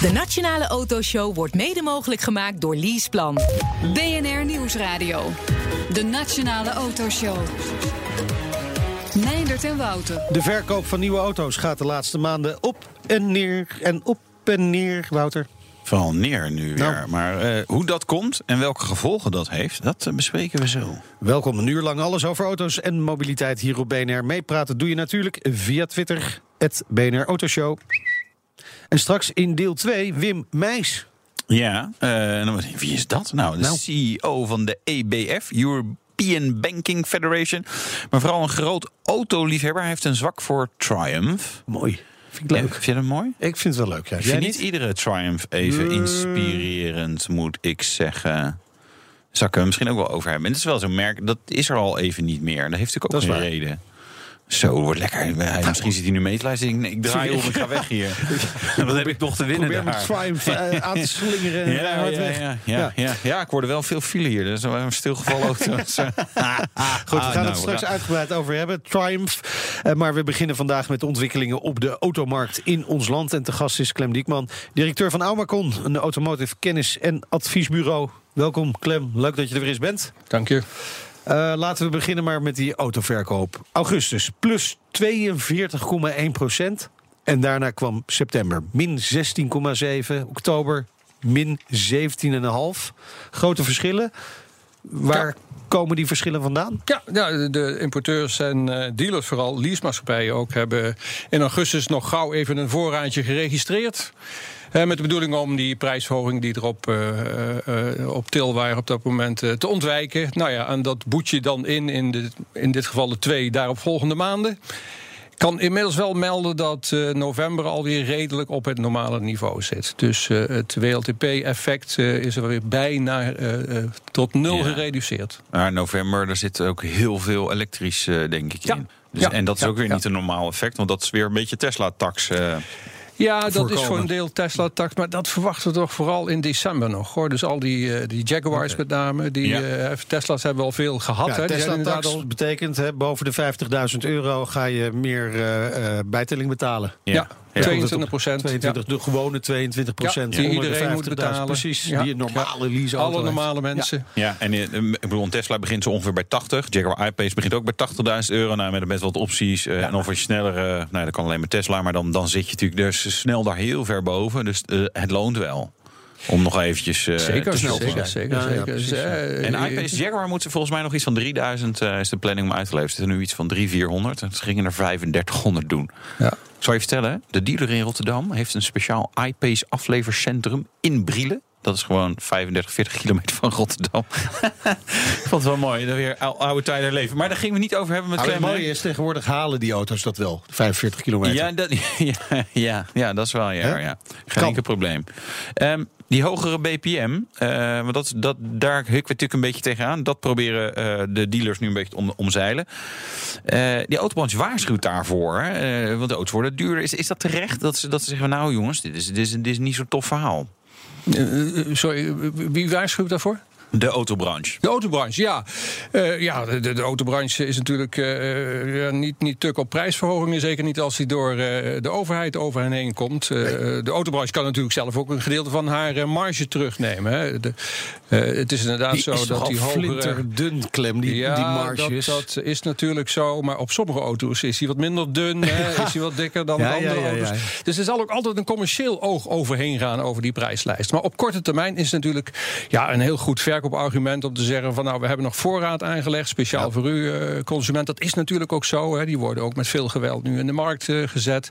De Nationale Autoshow wordt mede mogelijk gemaakt door Leaseplan. BNR Nieuwsradio. De Nationale Autoshow. Meindert en Wouter. De verkoop van nieuwe auto's gaat de laatste maanden op en neer en op en neer, Wouter. Vooral neer nu weer. Nou. Maar eh, hoe dat komt en welke gevolgen dat heeft, dat eh, bespreken we zo. Welkom, een uur lang alles over auto's en mobiliteit hier op BNR. Meepraten doe je natuurlijk via Twitter, het BNR Autoshow. En straks in deel 2 Wim Meijs. Ja, en dan- wie is dat? Nou, de Nou. CEO van de EBF, European Banking Federation. Maar vooral een groot autoliefhebber. Hij heeft een zwak voor Triumph. Mooi. Vind ik leuk. Ja, vind je dat mooi? Ik vind het wel leuk, ja. Ik vind niet iedere Triumph even Eh. inspirerend, moet ik zeggen. Zou ik misschien ook wel over hebben. En het is wel zo'n merk, dat is er al even niet meer. Dat heeft natuurlijk ook een reden. Zo, wordt lekker. Hij, misschien zit hij nu mee te luisteren. Ik, ik draai om, ik ga weg hier. Wat heb ik nog te winnen Probeer met daar? Triumph eh, aan te slingeren en Ja, hard ja, weg. ja, ja, ja. ja, ik hoorde wel veel file hier. Dat is wel een stilgevallen auto. Goed, we gaan het straks uitgebreid over hebben. Triumph. Eh, maar we beginnen vandaag met de ontwikkelingen op de automarkt in ons land. En te gast is Clem Diekman, directeur van Aumacon, een automotive kennis- en adviesbureau. Welkom Clem, leuk dat je er weer eens bent. Dank je. Eh, laten we beginnen maar met die autoverkoop. Augustus plus 42,1 procent. En daarna kwam september min 16,7. Oktober min 17,5. Grote verschillen. Waar Ja. komen die verschillen vandaan? Ja, ja de- de importeurs en eh, dealers, vooral leasemaatschappijen ook, hebben in augustus nog gauw even een voorraadje geregistreerd. Eh, met de bedoeling om die prijsverhoging die erop eh, eh, eh, op til waren op dat moment te ontwijken. Nou ja, en dat boet je dan in, in, de, in dit geval de twee daaropvolgende maanden. Ik kan inmiddels wel melden dat eh, november alweer redelijk op het normale niveau zit. Dus het WLTP-effect is er weer bijna tot nul Ja. gereduceerd. Maar november, daar zit ook heel veel elektrisch, denk ik, Ja. in. Dus, Ja. En dat is ook weer niet een normaal effect, want dat is weer een beetje Tesla-tax. Ja, dat is voor een deel Tesla-tax. Maar dat verwachten we toch vooral in december nog. Hoor. Dus al die, eh, die Jaguars met name. Die Ja. eh, Tesla's hebben al veel gehad. Ja, Tesla-tax al- betekent hè, boven de 50.000 euro ga je meer eh, bijtelling betalen. Ja, Ja. 22 procent. 22, De gewone 22 procent. Ja, die iedereen moet betalen. Precies, Ja. die normale leaseauto Alle heeft. normale mensen. Ja, en eh, ik bedoel, Tesla begint zo ongeveer bij 80. Jaguar I-Pace begint ook bij 80.000 euro. Nou, met best wat opties. eh, En of je sneller, eh, nou, dat kan alleen met Tesla. Maar dan, dan zit je natuurlijk dus snel daar heel ver boven. Dus het loont wel. Om nog eventjes eh, Zeker, te snel te zeker, zijn. zeker. Ja, ja, zeker. precies, Dus, ja. En I-Pace Jaguar moet volgens mij nog iets van 3000 eh, is de planning om uit te leveren. Ze zitten nu iets van 3400. En ze gingen er 3500 doen. Ja. Zal je vertellen, de dealer in Rotterdam heeft een speciaal iPace aflevercentrum in Brielen. Dat is gewoon 35, 40 kilometer van Rotterdam. Ik vond het wel mooi, dat weer ou- oude tijden leven. Maar daar gingen we niet over hebben met Nou, het Clem. hè? mooie is, tegenwoordig halen die auto's dat wel. 45 kilometer. Ja, dat, ja, ja, ja, dat is wel ja, ja. Geen enkel probleem. Ehm, die hogere BPM, eh, want dat, dat, daar hukken we natuurlijk een beetje tegenaan. Dat proberen eh, de dealers nu een beetje te om, omzeilen. Eh, die autobranche waarschuwt daarvoor. hè, want de auto's worden duurder. Is, is dat terecht dat ze, dat ze zeggen, nou jongens, dit is, dit, is, dit is niet zo'n tof verhaal. Eh, eh, sorry, wie waarschuwt daarvoor? De autobranche. De autobranche, ja. Eh, ja, de, de, de autobranche is natuurlijk eh, niet, niet tuk op prijsverhogingen. Zeker niet als die door eh, de overheid over hen heen komt. De autobranche kan natuurlijk zelf ook een gedeelte van haar marge terugnemen. Hè. De, het is inderdaad Die zo is dat die hogere... flinterdun, Klem, die, ja, die marges. Dat, dat is natuurlijk zo. Maar op sommige auto's is hij wat minder dun. Hè, is hij wat dikker dan Ja, ja, andere ja, auto's. Dus er zal ook altijd een commercieel oog overheen gaan over die prijslijst. Maar op korte termijn is het natuurlijk ja, een heel goed verkoopargument om te zeggen van nou, we hebben nog voorraad aangelegd, speciaal voor u eh, consument. Dat is natuurlijk ook zo. Hè. Die worden ook met veel geweld nu in de markt eh, gezet.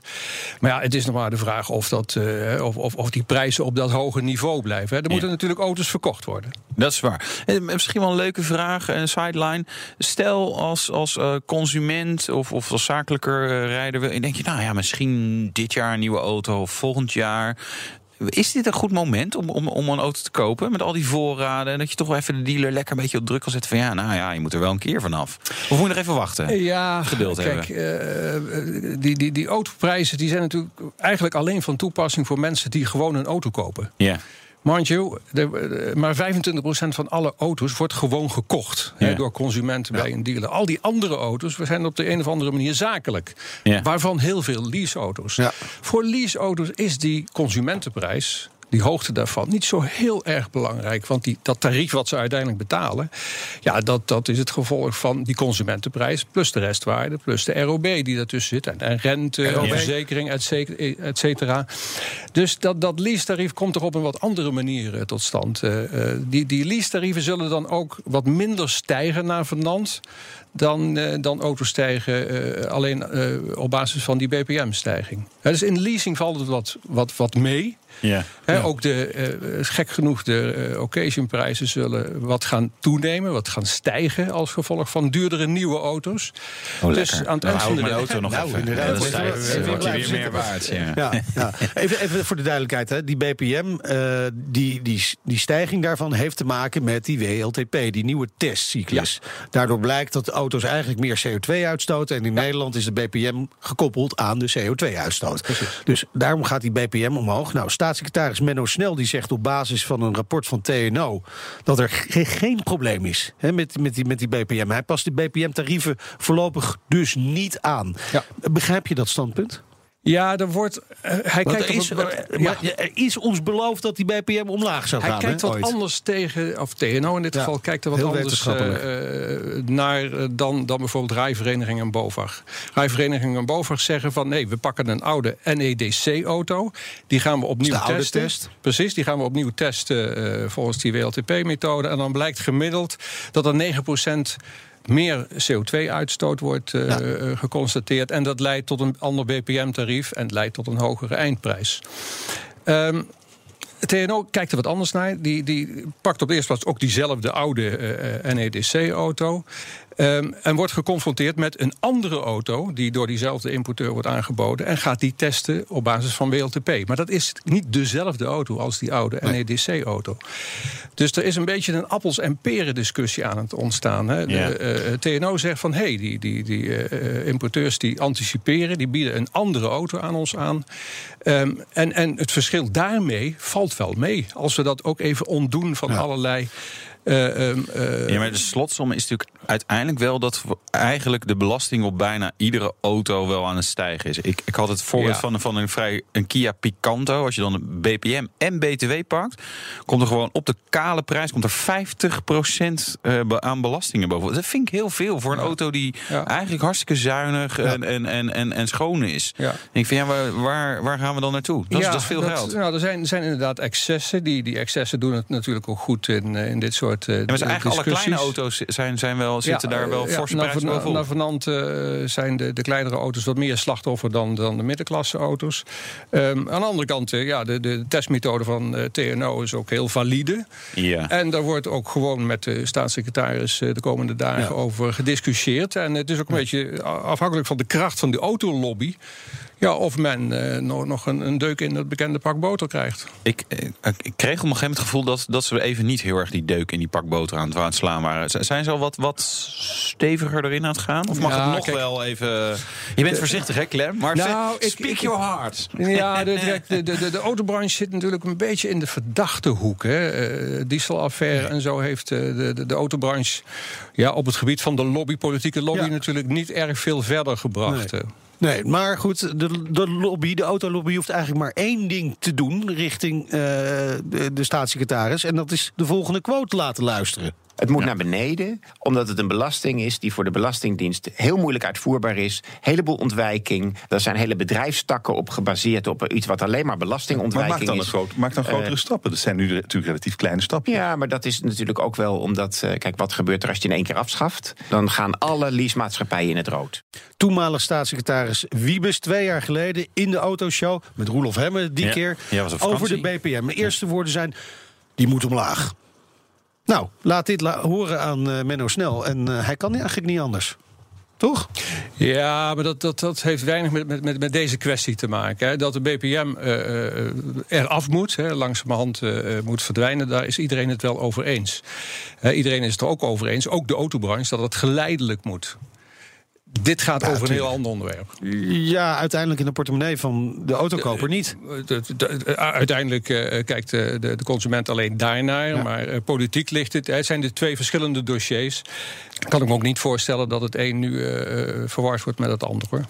Maar ja, het is nog maar de vraag of, dat, eh, of, of, of die prijzen op dat hoge niveau blijven. Hè. Er moeten natuurlijk auto's verkocht worden. Dat is waar. En misschien wel een leuke vraag, een sideline. Stel als, als consument of, of als zakelijker rijder... denk je, nou ja, misschien dit jaar een nieuwe auto of volgend jaar... Is dit een goed moment om, om, om een auto te kopen met al die voorraden? En dat je toch wel even de dealer lekker een beetje op druk kan zetten van ja, nou ja, je moet er wel een keer vanaf. Of moet je nog even wachten? Ja, Geduld kijk, eh, die, die, die autoprijzen die zijn natuurlijk eigenlijk alleen van toepassing voor mensen die gewoon een auto kopen. Ja. Mind you, de, de- maar 25% van alle auto's wordt gewoon gekocht door consumenten bij een dealer. Al die andere auto's we zijn op de een of andere manier zakelijk. Ja. Waarvan heel veel leaseauto's. Voor leaseauto's is die consumentenprijs. Die hoogte daarvan niet zo heel erg belangrijk. Want die, dat tarief wat ze uiteindelijk betalen. Ja, dat, dat is het gevolg van die consumentenprijs. Plus de restwaarde. Plus de ROB die daartussen zit. En, en rente, en verzekering, et cetera, et cetera. Dus dat, dat lease-tarief komt er op een wat andere manier eh, tot stand. Eh, eh, die, die lease-tarieven zullen dan ook wat minder stijgen naar Vernant. Dan, eh, dan auto's stijgen eh, alleen eh, op basis van die BPM-stijging. dus in leasing valt het wat, wat, wat mee. Ja. Hè, Ook de, eh, gek genoeg, de eh, occasionprijzen zullen wat gaan toenemen, wat gaan stijgen als gevolg van duurdere nieuwe auto's. dus aan het eind van de auto nog Nou, even. inderdaad. Dat wordt- weer meer waard. Ja. Ja, ja. Even, even voor de duidelijkheid, hè. die BPM, eh, die, die, die stijging daarvan heeft te maken met die WLTP, die nieuwe testcyclus. Daardoor blijkt dat auto's eigenlijk meer CO2 uitstoten. En in Nederland is de BPM gekoppeld aan de CO2-uitstoot. Dus daarom gaat die BPM omhoog. Nou, staatssecretaris Menno Snel die zegt op basis van een rapport van TNO dat er ge- geen probleem is hè, met, met, die, met die BPM. Hij past die BPM-tarieven voorlopig dus niet aan. Ja. Begrijp je dat standpunt? Ja, er wordt. eh, hij Want kijkt er, is, ja. er ons beloofd dat die BPM omlaag zou Hij gaan. kijkt hè, wat ooit. anders tegen, of TNO in dit Ja, geval, kijkt er wat anders eh, naar eh, dan, dan bijvoorbeeld Rijvereniging en BOVAG. Rijvereniging en BOVAG zeggen van nee, we pakken een oude NEDC-auto. Die gaan we opnieuw de oude testen. test. Precies, die gaan we opnieuw testen eh, volgens die WLTP-methode. En dan blijkt gemiddeld dat er 9% meer CO2-uitstoot wordt eh, eh, geconstateerd. En dat leidt tot een ander BPM-tarief en leidt tot een hogere eindprijs. Ehm, TNO kijkt er wat anders naar. Die, die pakt op de eerste plaats ook diezelfde oude eh, NEDC-auto. Ehm, en wordt geconfronteerd met een andere auto die door diezelfde importeur wordt aangeboden. En gaat die testen op basis van WLTP. Maar dat is niet dezelfde auto als die oude NEDC-auto. Dus er is een beetje een appels- en peren discussie aan het ontstaan. Hè. De, Ja. eh, TNO zegt van hé, hey, die, die, die eh, importeurs die anticiperen, die bieden een andere auto aan ons aan. Ehm, en, en het verschil daarmee valt wel mee. Als we dat ook even ontdoen van allerlei. Eh, ehm, eh, Ja, maar de slotsom is natuurlijk uiteindelijk wel dat eigenlijk de belasting op bijna iedere auto wel aan het stijgen is. Ik, ik had het voorbeeld Ja. van, van een vrij een Kia Picanto. Als je dan een BPM en BTW pakt, komt er gewoon op de kale prijs komt er 50% eh, aan belastingen boven. Dat vind ik heel veel voor een auto die Ja. eigenlijk hartstikke zuinig en, en, en, en, en schoon is. Ik van ja, waar, waar, gaan we dan naartoe? Dat, is, dat is veel geld. Nou, er zijn, er zijn inderdaad excessen. Die, die excessen doen het natuurlijk ook goed in, in dit soort. Eh Ja, maar zijn eigenlijk alle kleine auto's zijn, zijn wel, zitten daar wel eh, forse naar prijzen bovenop. Naar Vanant eh, zijn de, de kleinere auto's wat meer slachtoffer dan, dan de middenklasse auto's. Ehm, aan de andere kant, ja, de, de testmethode van TNO is ook heel valide. Ja. En daar wordt ook gewoon met de staatssecretaris de komende dagen Ja. over gediscussieerd. En het is ook een beetje afhankelijk van de kracht van de autolobby. Ja, of men eh, nog, nog een, een deuk in het bekende pak boter krijgt. Ik, eh, ik kreeg op een gegeven moment het gevoel dat, dat ze even niet heel erg die deuk in die pak boter aan het, aan het slaan waren. Zijn ze al wat, wat steviger erin aan het gaan? Of mag Ja, het nog kijk- wel even. Je bent voorzichtig, hè, Clem? Maar Nou, ik- speak ik- your heart. Ja, de, de, de, de, autobranche zit natuurlijk een beetje in de verdachte hoek. Hè. Eh, dieselaffaire en zo heeft de, de, de autobranche ja, op het gebied van de lobby, politieke lobby, Ja. natuurlijk niet erg veel verder gebracht. Nee. Nee, maar goed, de, de lobby, de autolobby hoeft eigenlijk maar één ding te doen richting eh, de, de staatssecretaris. En dat is de volgende quote laten luisteren. Het moet naar beneden, omdat het een belasting is die voor de Belastingdienst heel moeilijk uitvoerbaar is. Heleboel ontwijking. Er zijn hele bedrijfstakken op gebaseerd op iets wat alleen maar Maar belastingontwijking maak dan, een is. groot, maak dan grotere Eh, stappen. Dat zijn nu natuurlijk relatief kleine stappen. Ja, maar dat is natuurlijk ook wel omdat, eh, kijk, wat gebeurt er als je het in één keer afschaft? Dan gaan alle leasemaatschappijen in het rood. Toenmalig staatssecretaris Wiebes, twee jaar geleden in de autoshow met Roelof Hemme die Ja. keer Ja, was op over de. BPM. Mijn eerste woorden zijn: die moet omlaag. Nou, laat dit horen aan eh, Menno Snel. En eh, hij kan eigenlijk niet anders. Toch? Ja, maar dat, dat, dat heeft weinig met, met, met, deze kwestie te maken. Hè. Dat de BPM eh, eh, eraf moet, hè, langzamerhand moet verdwijnen, daar is iedereen het wel over eens. Iedereen is het er ook over eens, ook de autobranche, dat het geleidelijk moet. Dit gaat over een heel ander onderwerp. Ja, uiteindelijk in de portemonnee van de autokoper niet. De- de- de- uiteindelijk eh, kijkt de, de, de consument alleen daarnaar. Maar eh, politiek ligt het. Het zijn de twee verschillende dossiers. Kan ik me ook niet voorstellen dat het een nu eh, eh, verward wordt met het ander. Hoor.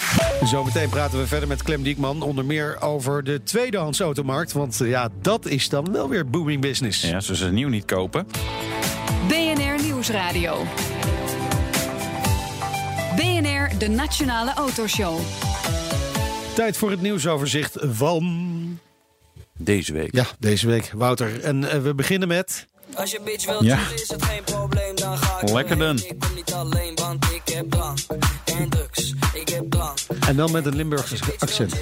Zometeen praten we verder met Clem Diekman. Onder meer over de tweedehands automarkt. Want ja, dat is dan wel weer booming business. Ja, ze ze nieuw niet kopen. BNR Nieuwsradio. De Nationale Autoshow. Tijd voor het nieuwsoverzicht van... Deze week. Ja, deze week, Wouter. En eh, we beginnen met... Als je bitch wilt Ja. is het geen probleem, dan ga ik Lekker dan. Ik kom niet alleen, want ik heb drank en drugs. Ik heb. En dan met een Limburgse accent.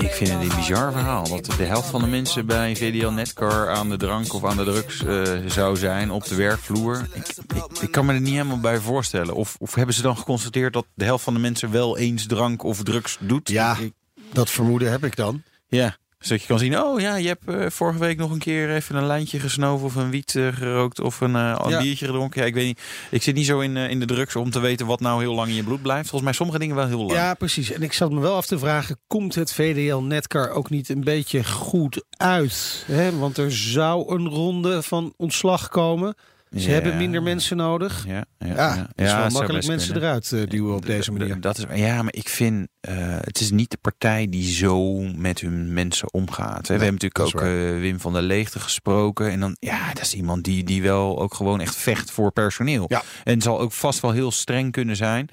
Ik vind het een bizar verhaal. Dat de helft van de mensen bij VDL Netcar aan de drank of aan de drugs eh, zou zijn op de werkvloer. Ik, ik, ik kan me er niet helemaal bij voorstellen. Of, of hebben ze dan geconstateerd dat de helft van de mensen wel eens drank of drugs doet? Ja, Ik- dat vermoeden heb ik dan. ja. Zodat je kan zien, oh ja, je hebt eh, vorige week nog een keer even een lijntje gesnoven of een wiet eh, gerookt of een, eh, een Ja. biertje gedronken. Ja, ik weet niet. Ik zit niet zo in, in de drugs om te weten wat nou heel lang in je bloed blijft. Volgens mij sommige dingen wel heel lang. Ja, precies. En ik zat me wel af te vragen... komt het VDL Netcar ook niet een beetje goed uit? Hè? Want er zou een ronde van ontslag komen. Ze Ja. hebben minder mensen nodig. Ja, ja, Ja, is wel makkelijk mensen kunnen. eruit eh, duwen op deze manier. Dat is, ja, maar ik vind, eh, het is niet de partij die zo met hun mensen omgaat. Hè. Nee, We hebben natuurlijk ook eh, Wim van der Leegte gesproken. En dan, ja, dat is iemand die, die wel ook gewoon echt vecht voor personeel. Ja. En zal ook vast wel heel streng kunnen zijn.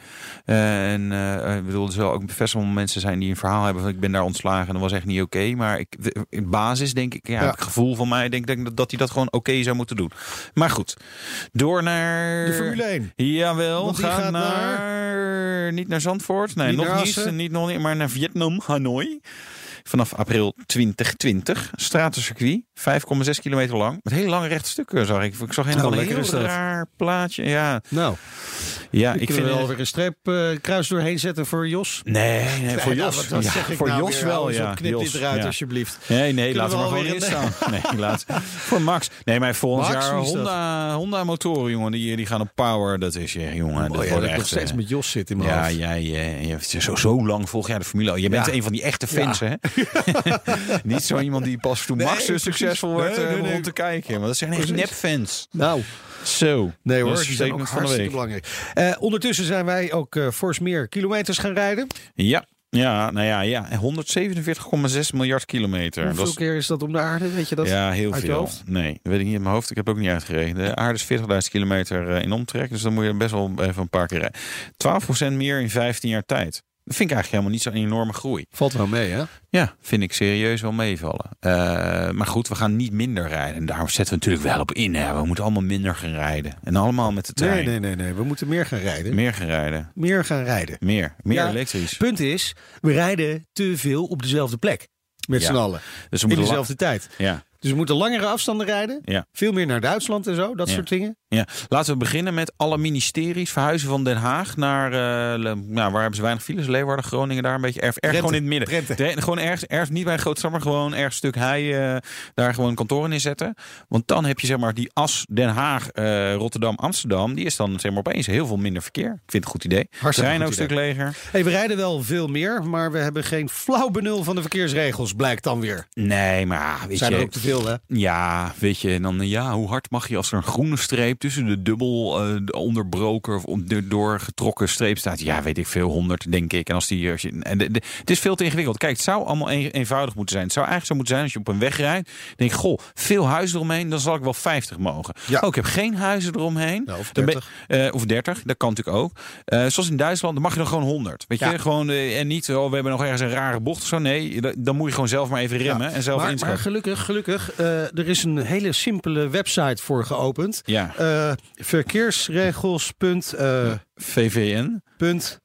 Eh, en ik bedoel, er zullen ook best wel mensen zijn die een verhaal hebben van ik ben daar ontslagen en dat was echt niet oké. Maar ik, de- in basis denk ik, ja, Ja. het gevoel van mij denk ik dat, dat hij dat gewoon oké zou moeten doen. Maar goed, door naar... De Formule 1. Jawel, gaat naar... Niet naar Zandvoort, nee, Niet nog niet? Niet, nog niet, maar naar Vietnam, Hanoi. Vanaf april 2020. Stratencircuit, 5,6 kilometer lang. Met hele lange rechte stukken zag ik. Ik zag een, Oh, een lekker is heel raar plaatje. Ja, Nou, ja ik vind wel het... weer een streep eh, kruis doorheen zetten voor Jos. Nee, nee, voor Ja, Jos. ja, zeg ik voor nou Jos weer? wel, ja. Knip Jos, dit eruit ja. alsjeblieft. Nee, nee, laten we maar gewoon in staan. Nee, laat. Voor Max. Nee, maar volgend Max, jaar? Honda, Honda motoren, jongen. Die, die gaan op power. Dat is je, jongen. Oh, dat ja, wordt ik nog echt, steeds eh, met Jos zit in mijn Ja, hoofd. jij eh, je zo, zo lang volg jij de Formule. Je bent Ja. een van die echte fans, hè? Niet zo iemand die pas toen Nee, Max precies. succesvol wordt Nee, eh, nee, begon te kijken. Maar dat zijn echt nepfans. Nou, Zo. nee hoor, Dat is ook van de week. belangrijk. Eh, ondertussen zijn wij ook eh fors meer kilometers gaan rijden. Ja. Ja, nou ja, ja. 147,6 miljard kilometer. Hoeveel Dat keer is dat om de aarde? Weet je dat? ja, heel uit je veel. hoofd? Nee, dat weet ik niet in mijn hoofd. Ik heb ook niet uitgerekend. De aarde is 40.000 kilometer eh, in omtrek. Dus dan moet je best wel even een paar keer rijden. 12% meer in 15 jaar tijd. Dat vind ik eigenlijk helemaal niet zo'n enorme groei. Valt wel mee, hè? Ja, vind ik serieus wel meevallen. Eh, maar goed, we gaan niet minder rijden. En daar zetten we natuurlijk wel op in. Hè. We moeten allemaal minder gaan rijden. En allemaal met de trein. Nee, nee, nee, nee. We moeten meer gaan rijden. Meer gaan rijden. Meer gaan rijden. Meer. Meer Ja, elektrisch. Punt is, we rijden te veel op dezelfde plek. Met Ja. z'n allen. Dus we In moeten la- dezelfde tijd. ja, Dus we moeten langere afstanden rijden. ja. Veel meer naar Duitsland en zo. Dat soort dingen. Ja, laten we beginnen met alle ministeries verhuizen van Den Haag naar, eh, nou, waar hebben ze weinig files? Leeuwarden, Groningen, daar een beetje erg, erg gewoon in het midden. Gewoon ergens, ergens niet bij een groot stad, maar gewoon ergens stuk hei, eh, daar gewoon kantoren in zetten. Want dan heb je zeg maar die as Den Haag, eh, Rotterdam, Amsterdam, die is dan zeg maar opeens heel veel minder verkeer. Ik vind het een goed idee. Trein ook een stuk leger. Hey, we rijden wel veel meer, maar we hebben geen flauw benul van de verkeersregels, blijkt dan weer. Nee, maar weet Zijn je, er ook te veel, hè? Ja, weet je, en dan ja, hoe hard mag je als er een groene streep tussen de dubbel eh, onderbroken of doorgetrokken streep staat? Ja, weet ik veel, 100 denk ik. En als die, als je, en de, de- het is veel te ingewikkeld. Kijk, het zou allemaal een- eenvoudig moeten zijn. Het zou eigenlijk zo moeten zijn als je op een weg rijdt. Denk ik, goh, veel huizen eromheen, dan zal ik wel 50 mogen. Ja. Oh, ik heb geen huizen eromheen. Nou, of Dan ben- 30. eh, of 30, dat kan natuurlijk ook. Eh, zoals in Duitsland, dan mag je dan gewoon 100. Weet je, gewoon en niet, oh, we hebben nog ergens een rare bocht of zo. Nee, da- dan moet je gewoon zelf maar even remmen en zelf maar, maar gelukkig, gelukkig, er is een hele simpele website voor geopend. Ja. Eh, verkeersregels. Punt, eh.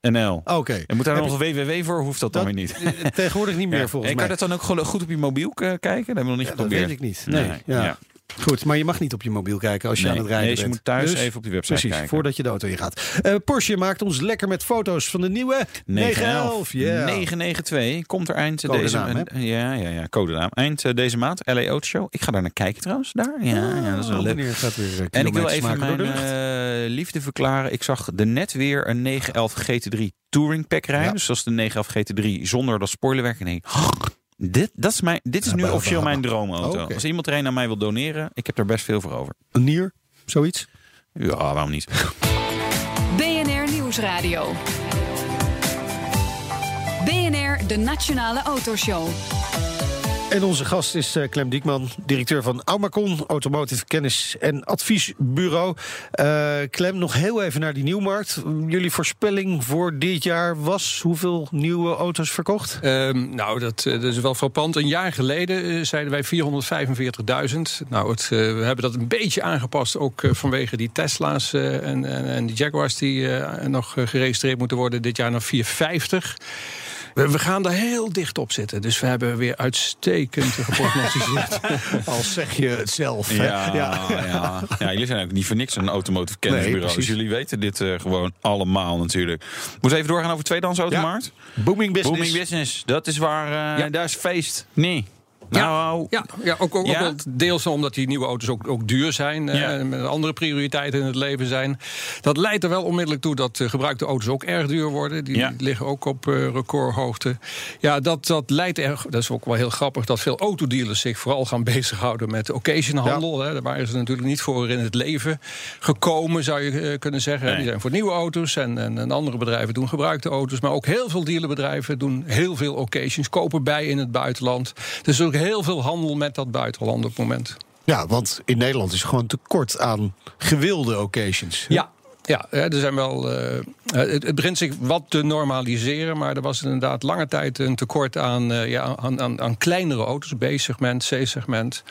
NL. Oké. En moet daar nog een WWW voor? Hoeft dat dan Dat- weer niet? Eh, Tegenwoordig niet meer volgens en mij. kan je dat dan ook gewoon goed op je mobiel kijken? Dat hebben we nog niet Ja, dat geprobeerd. weet ik niet. Nee. Nee, ja. Goed, maar je mag niet op je mobiel kijken als je Nee, aan het rijden nee, dus je bent. moet thuis even op die website Precies, kijken. voordat je de auto ingaat. Eh Porsche maakt ons lekker met foto's van de nieuwe 911. Ja. 992 komt er eind deze maand. Ja, ja, ja, codenaam. Eind eh, deze maand. LA Auto Show. Ik ga daar naar kijken trouwens. Daar. Ja, ja dat is wel leuk. gaat weer eh, En ik wil even mijn liefde verklaren. Ik zag de net weer een 911 GT3 Touring Pack rijden. Ja. Dus dat is de 911 GT3 zonder dat spoilerwerk. "Oh, dit, dat is mijn, dit is Ja, nu officieel mijn droomauto. Als iemand er een aan mij wil doneren, ik heb er best veel voor over. Een nier, zoiets. Ja, waarom niet? BNR Nieuwsradio. BNR, de Nationale Autoshow. En onze gast is eh, Clem Diekman, directeur van Aumacon, Automotive Kennis en Adviesbureau. Eh, Clem, nog heel even naar die nieuwmarkt. Jullie voorspelling voor dit jaar was hoeveel nieuwe auto's verkocht? Ehm, nou, dat, eh, dat is wel frappant. Een jaar geleden zeiden wij 445.000. Nou, het, we hebben dat een beetje aangepast, ook vanwege die Tesla's en, en, en die Jaguars die nog geregistreerd moeten worden. Dit jaar naar 450. We, we gaan daar heel dicht op zitten. Dus we hebben weer uitstekend geprognosticeerd. Al zeg je het zelf. hè? Ja, ja. Ja. jullie zijn ook niet voor niks een automotive Nee, kennisbureau. dus jullie weten dit eh, gewoon allemaal natuurlijk. Moet even doorgaan over de tweedehands automarkt. Booming business. Booming business, dat is waar, eh, Ja. daar is feest. Nee. Ja. Nou, Ja, ja ook, ook, Ja? ook wel deels omdat die nieuwe auto's ook, ook duur zijn. eh, Ja. en met andere prioriteiten in het leven zijn. Dat leidt er wel onmiddellijk toe dat eh, gebruikte auto's ook erg duur worden. Die Ja. liggen ook op eh, recordhoogte. Ja, dat, dat leidt er. Dat is ook wel heel grappig dat veel autodealers zich vooral gaan bezighouden met occasionhandel. Hè. Daar waren ze natuurlijk niet voor in het leven gekomen, zou je kunnen zeggen. Nee. Die zijn voor nieuwe auto's en, en, en andere bedrijven doen gebruikte auto's. Maar ook heel veel dealerbedrijven doen heel veel occasions, kopen bij in het buitenland. Dus er ook heel veel handel met dat buitenland op het moment. Ja, want in Nederland is gewoon tekort aan gewilde occasions. Ja. Ja, er zijn wel. eh, het, begint zich wat te normaliseren, maar er was inderdaad lange tijd een tekort aan, eh, ja, aan, aan, aan kleinere auto's, B-segment, C-segment.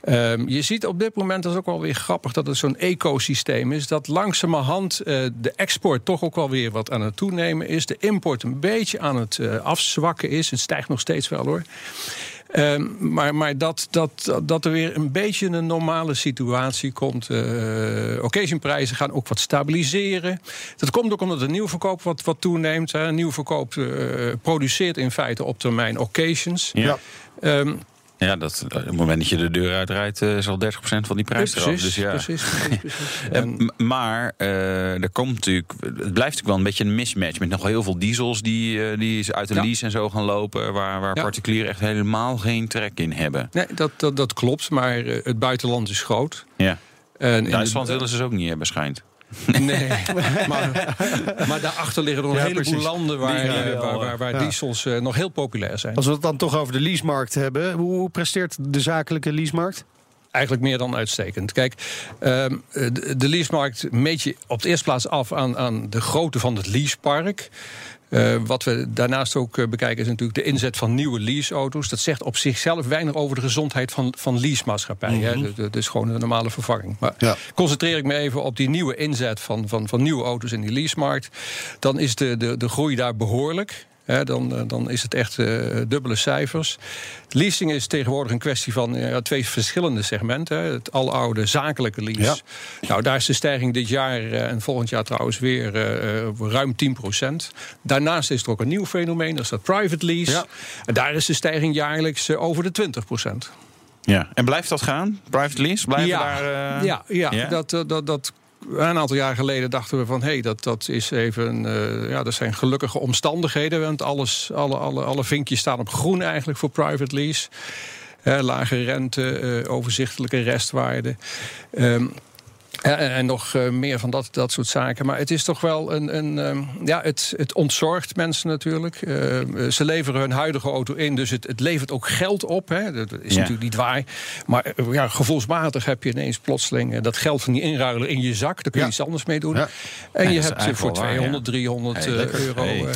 Ehm, je ziet op dit moment, dat is ook wel weer grappig, dat het zo'n ecosysteem is. Dat langzamerhand eh, de export toch ook wel weer wat aan het toenemen is. De import een beetje aan het afzwakken is. Het stijgt nog steeds wel hoor. Ehm, maar maar dat, dat, dat er weer een beetje een normale situatie komt. Uh, occasionprijzen gaan ook wat stabiliseren. Dat komt ook omdat de nieuwverkoop wat, wat toeneemt. Hè. Nieuwverkoop uh, produceert in feite op termijn occasions. Ja. Um, ja, dat, op het moment dat je de deur uitrijdt, uh, is al 30% van die prijs precies, eraf. Dus ja. precies, precies, precies. en, maar uh, er komt natuurlijk, het blijft natuurlijk wel een beetje een mismatch met nog heel veel diesels die, uh, die uit de ja. lease en zo gaan lopen, waar, waar ja. particulieren echt helemaal geen trek in hebben. Nee, dat, dat, dat klopt, maar het buitenland is groot. Ja. En Duitsland willen ze dus ook niet hebben, schijnt. Nee, maar, maar daarachter liggen er nog ja, een heleboel precies. landen waar, ja, uh, waar, waar, waar ja. diesels uh, nog heel populair zijn. Als we het dan toch over de leasemarkt hebben, hoe presteert de zakelijke leasemarkt? Eigenlijk meer dan uitstekend. Kijk, um, de, de leasemarkt meet je op de eerste plaats af aan, aan de grootte van het leasepark. Uh, wat we daarnaast ook uh, bekijken is natuurlijk de inzet van nieuwe leaseauto's. Dat zegt op zichzelf weinig over de gezondheid van, van leasemaatschappijen. Mm -hmm. Dat is gewoon een normale vervanging. Maar ja. concentreer ik me even op die nieuwe inzet van, van, van nieuwe auto's in die leasemarkt. Dan is de, de, de groei daar behoorlijk. He, dan, dan, is het echt uh, dubbele cijfers. Leasing is tegenwoordig een kwestie van uh, twee verschillende segmenten. Het aloude zakelijke lease. Ja. Nou, daar is de stijging dit jaar uh, en volgend jaar trouwens weer ruim 10% Daarnaast is er ook een nieuw fenomeen, dat is dat private lease. Ja. En daar is de stijging jaarlijks over de 20% Ja, en blijft dat gaan? Private lease? Blijven ja. daar... Ja, ja, ja, dat, dat, dat een aantal jaar geleden dachten we van hé, hey, dat, dat is even. Uh, ja, dat zijn gelukkige omstandigheden. Want alles, alle, alle, alle vinkjes staan op groen eigenlijk voor private lease. Uh, lage rente, uh, overzichtelijke restwaarde. Um, en, en nog uh, meer van dat, dat soort zaken. Maar het is toch wel een. een um, ja, het, het ontzorgt mensen natuurlijk. Uh, ze leveren hun huidige auto in, dus het, het levert ook geld op. Hè. Dat is ja. natuurlijk niet waar. Maar uh, ja, gevoelsmatig heb je ineens plotseling dat geld van die inruiler in je zak. Daar kun je ja. iets anders mee doen. En je hebt voor eigenlijk wel 200, 300 Hey, lekker. euro. Hey.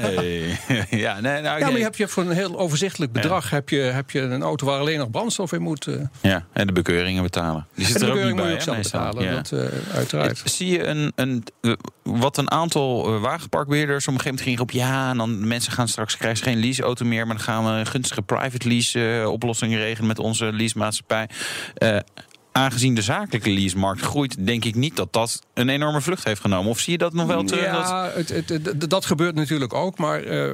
Hey. ja, nee, nou, ja, maar je hebt je voor een heel overzichtelijk bedrag heb, je, heb je een auto waar alleen nog brandstof in moet. ja, en de bekeuringen betalen. Die zit er ook niet moet betalen. ja. Dat, eh, uiteraard. Zie je een, een, eh, wat een aantal eh, wagenparkbeheerders op een gegeven moment gingen op ja, en dan mensen gaan straks krijgen ze geen leaseauto meer, maar dan gaan we een gunstige private lease eh, oplossing regelen met onze leasemaatschappij. Eh aangezien de zakelijke leasemarkt groeit, denk ik niet dat dat een enorme vlucht heeft genomen. Of zie je dat nog wel terug? dat- Ja, het, het, het- dat gebeurt natuurlijk ook. Maar eh,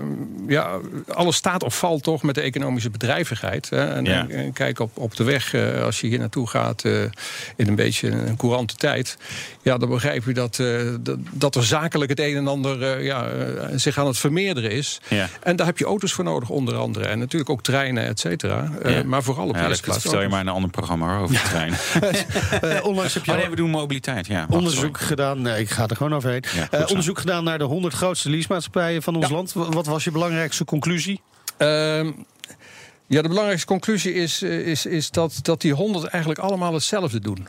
ja, alles staat of valt toch met de economische bedrijvigheid. Hè. En, Ja. en- en kijk op, op de weg, eh, als je hier naartoe gaat eh, in een beetje een courante tijd. Ja, dan begrijp je dat, eh, dat, dat er zakelijk het een en ander ja, zich aan het vermeerderen is. Ja. En daar heb je auto's voor nodig, onder andere. En natuurlijk ook treinen, et cetera. Ja. Maar vooral op de Ja, dat eerste plaats. vertel je maar een ander programma over de Eh, onlangs heb je Oh nee, we doen mobiliteit. Ja, wacht, onderzoek gedaan. Nee, ik ga er gewoon overheen. Ja, Eh, zo. onderzoek gedaan naar de 100 grootste leasemaatschappijen van ons Ja. land. Wa- Wat was je belangrijkste conclusie? Ehm, ja, de belangrijkste conclusie is, eh, is, is dat, dat die 100 eigenlijk allemaal hetzelfde doen.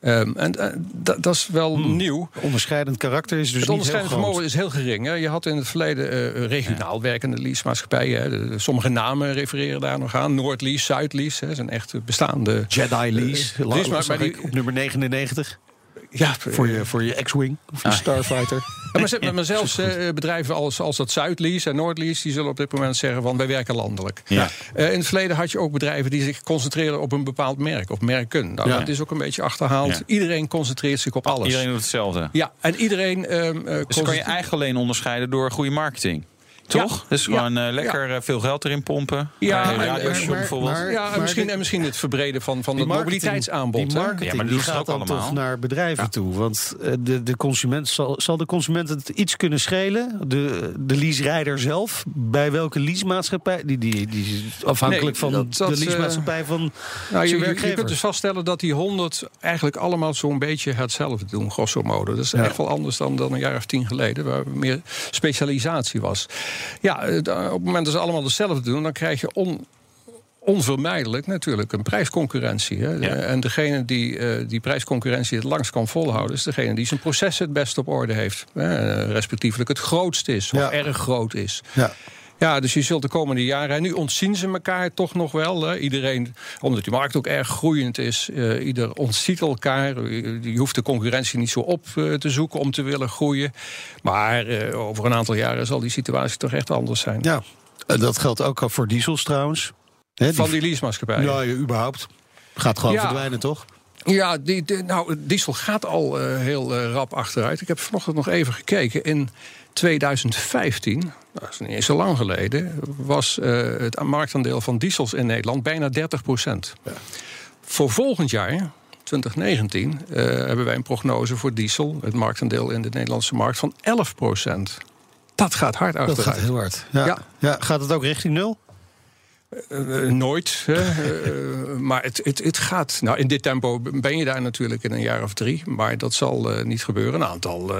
Ehm, en eh, dat- dat is wel nieuw. Onderscheidend karakter is dus het niet heel onderscheidend groot. vermogen is heel gering. Hè. Je had in het verleden eh, regionaal werkende leasemaatschappijen. Hè. De- de- sommige namen refereren daar nog aan. Noordlease, Zuidlease. hè. Dat zijn echt bestaande... Jedi Lease. Eh, La- lease, maar- die- op nummer 99. Ja, Voor je, voor je X-Wing of Ah. je Starfighter. Ja, maar, ze- maar zelfs eh, bedrijven als, als dat Zuidlease en Noordlease... die zullen op dit moment zeggen van wij werken landelijk. Ja. Eh, in het verleden had je ook bedrijven die zich concentreerden op een bepaald merk of merken. Nou, Ja. dat is ook een beetje achterhaald. Ja. Iedereen concentreert zich op alles. Iedereen doet hetzelfde. Ja, en iedereen. ehm, eh, Dus dan kan je eigenlijk alleen onderscheiden door goede marketing. Ja. Toch? Dus Ja. gewoon eh, lekker eh, veel geld erin pompen. Ja, Bij een maar- radioshow maar- bijvoorbeeld. maar- ja, en misschien, en misschien het verbreden van, van het mobiliteitsaanbod. Die marketing Ja, maar dat die gaat ook dan allemaal. toch naar bedrijven toe. Want eh, de, de consument zal, zal de consument het iets kunnen schelen. De, de leaserijder zelf. Bij welke leasemaatschappij? Die, die, die is afhankelijk Nee, van dat- de leasemaatschappij van Nou, je, je, kunt dus vaststellen dat die 100 eigenlijk allemaal zo'n beetje hetzelfde doen, grosso modo. Dat is Ja. echt wel anders dan, dan een jaar of tien geleden, waar meer specialisatie was. Ja, eh, op het moment dat ze allemaal hetzelfde doen, dan krijg je on, onvermijdelijk natuurlijk een prijsconcurrentie. Hè. Ja. En degene die eh, die prijsconcurrentie het langst kan volhouden, is degene die zijn proces het best op orde heeft. Hè. Eh, Respectievelijk het grootst is, of Ja. erg groot is. Ja. Ja, dus je zult de komende jaren. En nu ontzien ze elkaar toch nog wel. Hè. Iedereen, omdat die markt ook erg groeiend is. eh, ieder ontziet elkaar. Eh, Je hoeft de concurrentie niet zo op eh, te zoeken om te willen groeien. Maar over een aantal jaren zal die situatie toch echt anders zijn. ja. En dat geldt ook al voor diesels trouwens. Van die leasemaatschappijen. Ja, ja, überhaupt. Gaat gewoon Ja. verdwijnen, toch? Ja, die, die- nou, diesel gaat al eh, heel eh, rap achteruit. Ik heb vanochtend nog even gekeken. In 2015, dat is niet eens zo lang geleden... was eh, het marktaandeel van diesels in Nederland bijna 30 procent. Voor volgend jaar, 2019, eh, hebben wij een prognose voor diesel... het marktaandeel in de Nederlandse markt van 11 procent. Dat gaat hard Dat achteruit. gaat heel hard. Ja. Ja. Ja. gaat het ook richting nul? Eh, eh, nooit. Eh, maar het, het, het gaat. Nou, in dit tempo ben je daar natuurlijk in een jaar of drie. Maar dat zal niet gebeuren. Een aantal.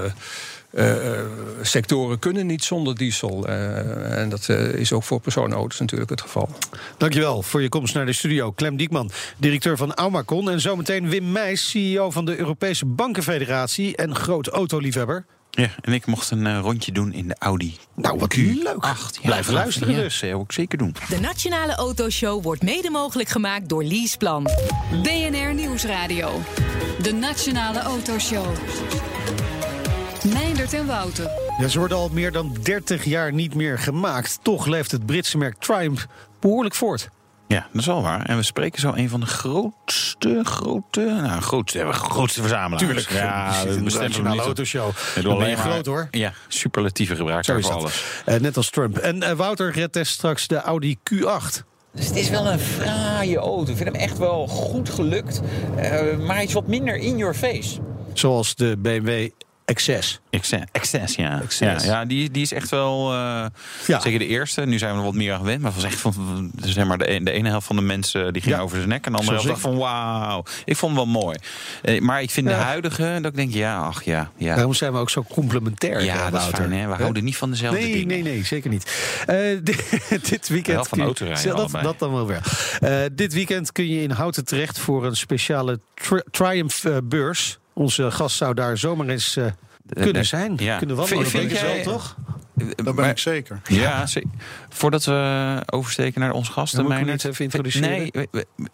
sectoren kunnen niet zonder diesel. En dat is ook voor personenauto's natuurlijk het geval. Dankjewel voor je komst naar de studio. Clem Diekman, directeur van Aumacon. En zometeen Wim Meijs, CEO van de Europese Bankenfederatie... en groot autoliefhebber. Ja, en ik mocht een eh, rondje doen in de Audi. Nou, wat leuk. Acht. Blijf luisteren ja, dus. Dat zou ik zeker doen. De Nationale Autoshow wordt mede mogelijk gemaakt door Leaseplan. BNR Nieuwsradio. De Nationale Autoshow. Meindert en Wouter. Ja, ze worden al meer dan 30 jaar niet meer gemaakt. Toch leeft het Britse merk Triumph behoorlijk voort. Ja, dat is wel waar. En we spreken zo een van de grootste, grote, nou, grootste, grootste verzamelaars. Ja, de we bestemmen op- Autoshow. Dan ben je alleen maar- groot hoor. Ja, superlatieve gebruiker Zo is voor alles. Eh, net als Trump. En eh, Wouter redt test straks de Audi Q8. Dus het is wel een fraaie auto. Ik vind hem echt wel goed gelukt. eh, maar hij is wat minder in your face. Zoals de BMW XS. Access, Access ja. Ja, ja die, die is echt wel, eh, Ja. zeker de eerste. Nu zijn we er wat meer aan gewend. Maar het was echt van, zeg maar, de, e- de ene helft van de mensen die ging Ja. over zijn nek. En de andere helft dacht van, wauw. Ik vond het wel mooi. Eh, maar ik vind Ja. de huidige, dat ik denk, ja, ach ja. Ja, Daarom zijn we ook zo complementair. ja eh, dat is Wouter. fijn, hè. We houden niet van dezelfde Nee, dingen. nee, nee, zeker niet. Eh, dit, weekend. Wel van autorijden dat, dat dan wel weer. Eh, dit weekend kun je in Houten terecht voor een speciale tri- Triumph eh, beurs. Onze gast zou daar zomaar eens eh, kunnen nee, zijn. ja. Kunnen Vind- wandelen. vind jij- wel, toch? Dat ben Maar- ik zeker. Ja, zeker. Voordat we oversteken naar onze gasten, Ja, Meijnerd. even introduceren? Nee,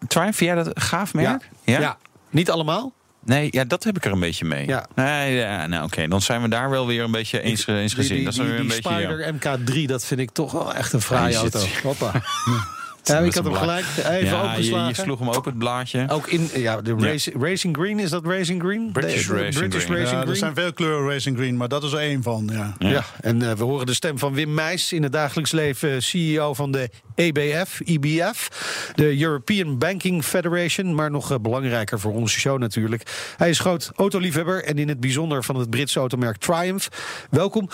Triumph, vind jij dat een gaaf merk? Ja. Niet allemaal. Nee, ja, dat heb ik er een beetje mee. Ja. Nee, ja, nou oké, dan zijn we daar wel weer een beetje eens, eens Die- gezien. Die, dat is die, weer een die beetje. ja. Spider MK3, dat vind ik toch wel echt een fraaie Ja, auto. Hoppa. Ja, ik had hem gelijk even ja, je, opengeslagen. je sloeg hem open, het blaadje. Ook in ja, de Ja. Racing Green, is dat Racing Green? British De- de Racing British Green. Racing Ja, er Green. zijn veel kleuren Racing Green, maar dat is er één van. Ja. Ja, en eh, we horen de stem van Wim Meijs, in het dagelijks leven CEO van de EBF, IBF, de European Banking Federation, maar nog eh, belangrijker voor onze show natuurlijk. Hij is groot autoliefhebber en in het bijzonder van het Britse automerk Triumph. Welkom.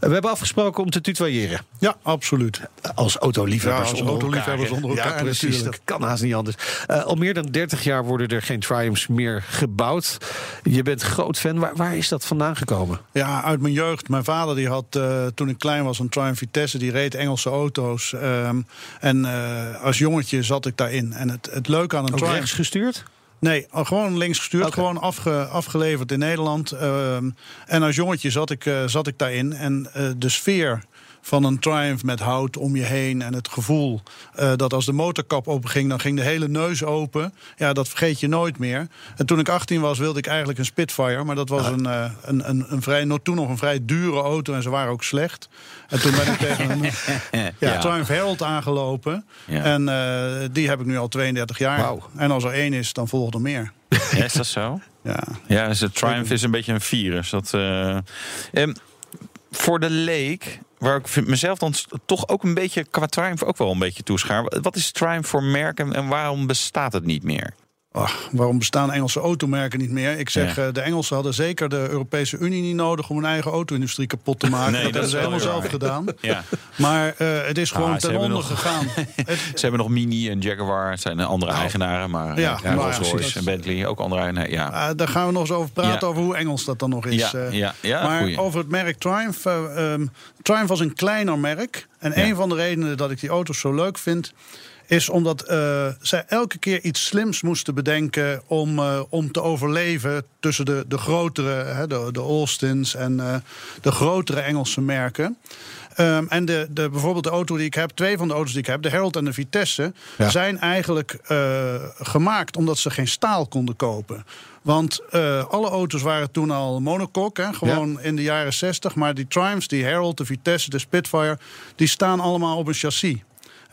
We hebben afgesproken om te tutoyeren. ja, absoluut. Als autoliefhebbers Ja, als onder autoliefhebbers elkaar, hè? onder elkaar, Ja, precies. natuurlijk. Dat kan haast niet anders. Eh, al meer dan 30 jaar worden er geen Triumphs meer gebouwd. Je bent groot fan. Waar, waar is dat vandaan gekomen? Ja, uit mijn jeugd. Mijn vader die had eh, toen ik klein was een Triumph Vitesse. Die reed Engelse auto's. ehm, en eh, als jongetje zat ik daarin. En het, het leuke aan een Ook rechts gestuurd? Nee, al gewoon links gestuurd. Gewoon afge, afgeleverd in Nederland. Ehm, en als jongetje zat ik, eh, zat ik daarin. En eh, de sfeer van een Triumph met hout om je heen. En het gevoel eh, dat als de motorkap openging, dan ging de hele neus open. Ja, dat vergeet je nooit meer. En toen ik 18 was, wilde ik eigenlijk een Spitfire. Maar dat was een, eh, een, een, een vrij, toen nog een vrij dure auto. En ze waren ook slecht. En toen ben ik tegen een ja, Ja. Triumph Herald aangelopen. Ja. En eh, die heb ik nu al 32 jaar. Wauw. En als er één is, dan volgt er meer. Ja, is dat zo? Ja. Ja, dus de Triumph is een beetje een virus. Dat, eh, ehm, voor de leek, waar ik mezelf dan toch ook een beetje qua Triumph ook wel een beetje toeschaar. Wat is Triumph voor merk en waarom bestaat het niet meer? Ach, waarom bestaan Engelse automerken niet meer? Ik zeg, Ja. eh, de Engelsen hadden zeker de Europese Unie niet nodig om hun eigen auto-industrie kapot te maken. Nee, dat, dat hebben ze helemaal zelf waar. gedaan. Ja. Maar eh, het is gewoon Ah, ten hebben onder nog- gegaan. Het- Ze hebben nog Mini en Jaguar, het zijn andere Nou, eigenaren, maar ja, Rolls Royce en Bentley ook andere eigenaren. Ja. Ah, daar gaan we nog eens over praten, over hoe Engels dat dan nog is. Ja, eh. maar goeie. over het merk Triumph. eh, ehm, Triumph was een kleiner merk. En een van de redenen dat ik die auto's zo leuk vind... is omdat eh, zij elke keer iets slims moesten bedenken... om, eh, om te overleven tussen de, de grotere, hè, de, de Austins... en eh, de grotere Engelse merken. Ehm, en de, de, bijvoorbeeld de auto die ik heb, twee van de auto's die ik heb, de Herald en de Vitesse, Ja. zijn eigenlijk gemaakt omdat ze geen staal konden kopen. Want alle auto's waren toen al monocoque, hè, gewoon in de jaren 60. Maar die Triumphs, die Herald, de Vitesse, de Spitfire, die staan allemaal op een chassis.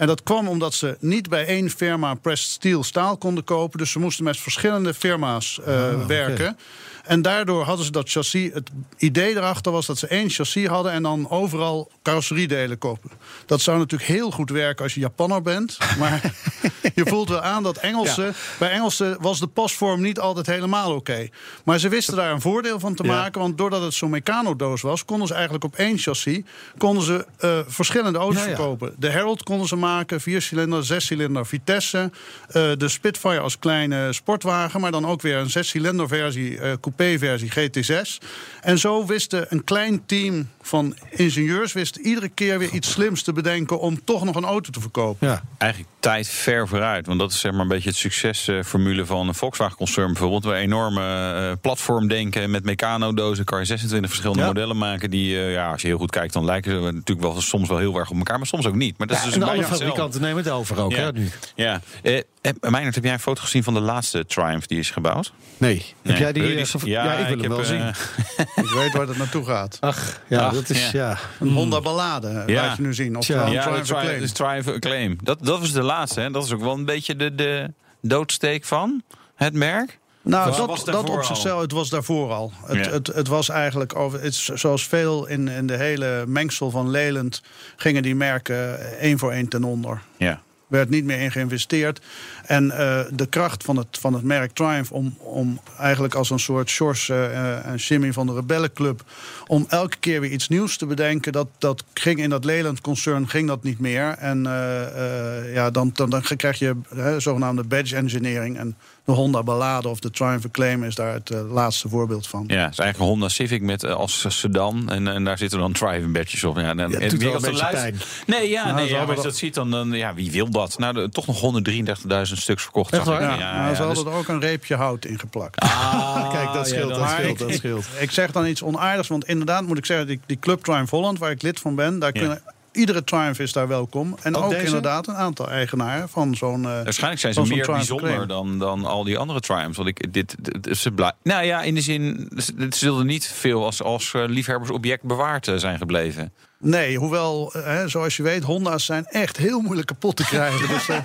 En dat kwam omdat ze niet bij één firma pressed steel staal konden kopen. Dus ze moesten met verschillende firma's eh, werken. En daardoor hadden ze dat chassis. Het idee erachter was dat ze één chassis hadden en dan overal carrosseriedelen kopen. Dat zou natuurlijk heel goed werken als je Japanner bent. Maar je voelt wel aan dat Engelsen. Bij Engelsen was de pasvorm niet altijd helemaal oké. Maar ze wisten daar een voordeel van te Ja. maken. Want doordat het zo'n mecanodoos was, konden ze eigenlijk op één chassis konden ze, eh, verschillende auto's Ja, verkopen. De Herald konden ze maken, viercilinder, zescilinder Vitesse. eh, de Spitfire als kleine sportwagen, maar dan ook weer een zescilinder versie, eh coupé versie GT6. En zo wisten een klein team van ingenieurs wist iedere keer weer iets slims te bedenken om toch nog een auto te verkopen. Ja. Eigenlijk tijd ver vooruit. Want dat is zeg maar een beetje het succesformule van een Volkswagen-concern bijvoorbeeld. Waar enorme eh, platform denken met mecanodozen. Kan je 26 verschillende Ja. modellen maken. Die, eh, ja, als je heel goed kijkt, dan lijken ze natuurlijk wel soms wel heel erg op elkaar. Maar soms ook niet. Maar dat is dus en een alle fabrikanten nemen het over ook, Ja. hè, nu? Ja. Eh, Meijnerd, heb jij een foto gezien van de laatste Triumph die is gebouwd? Nee. Heb jij die... Eh, die- ja, ik wil hem heb, wel zien. eh, Ik weet waar het naartoe gaat. Ach, ja, Ach, dat is... ja. Ja. Een Honda Ballade Ja. laat je nu zien. Of een ja, de Triumph Tri- Acclaim. Triumph Acclaim. Dat, dat was de laatste. Hè? Dat is ook wel een beetje de, de doodsteek van het merk. Nou, Was- dat, was dat op zichzelf, het was daarvoor al. Het, Ja. het, het was eigenlijk, over, het is zoals veel in, in de hele mengsel van Leland... gingen die merken één voor één ten onder. Ja. Werd niet meer in geïnvesteerd. En eh, de kracht van het, van het merk Triumph om, om eigenlijk als een soort Sjors eh, en Jimmy van de Rebellenclub... om elke keer weer iets nieuws te bedenken... dat, dat ging in dat Leland-concern ging dat niet meer. En eh, ja, dan, dan, dan krijg je hè, zogenaamde badge engineering... en de Honda Ballade of de Triumph Acclaim is daar het eh, laatste voorbeeld van. Ja, het is eigenlijk een Honda Civic met eh, als sedan. En, en daar zitten dan driving badges op. Ja, dan, Ja, het en doet wie wel als een Nee, ja, Nou, nee, ja, als je dat ziet, dan, dan ja, wie wil dat? Nou, de- toch nog 133.000 stuks verkocht. Echt waar? Ja, Ja, maar ja, ze dus- hadden er ook een reepje hout in geplakt. Ah, Kijk, dat scheelt, dat scheelt, ik- dat scheelt. Ik zeg dan iets onaardigs, want inderdaad moet ik zeggen... die, die Club Triumph Holland, waar ik lid van ben... daar Ja. kunnen iedere Triumph is daar welkom. En Ook inderdaad een aantal eigenaren van zo'n... eh, Waarschijnlijk zijn ze meer bijzonder dan, dan al die andere Triumphs. Want ik, dit, dit- ze blij- nou ja, in de zin, ze ze zullen niet veel als, als eh, liefhebbersobject bewaard eh, zijn gebleven. Nee, hoewel, eh, hè, zoals je weet, Honda's zijn echt heel moeilijk kapot te krijgen. dus eh,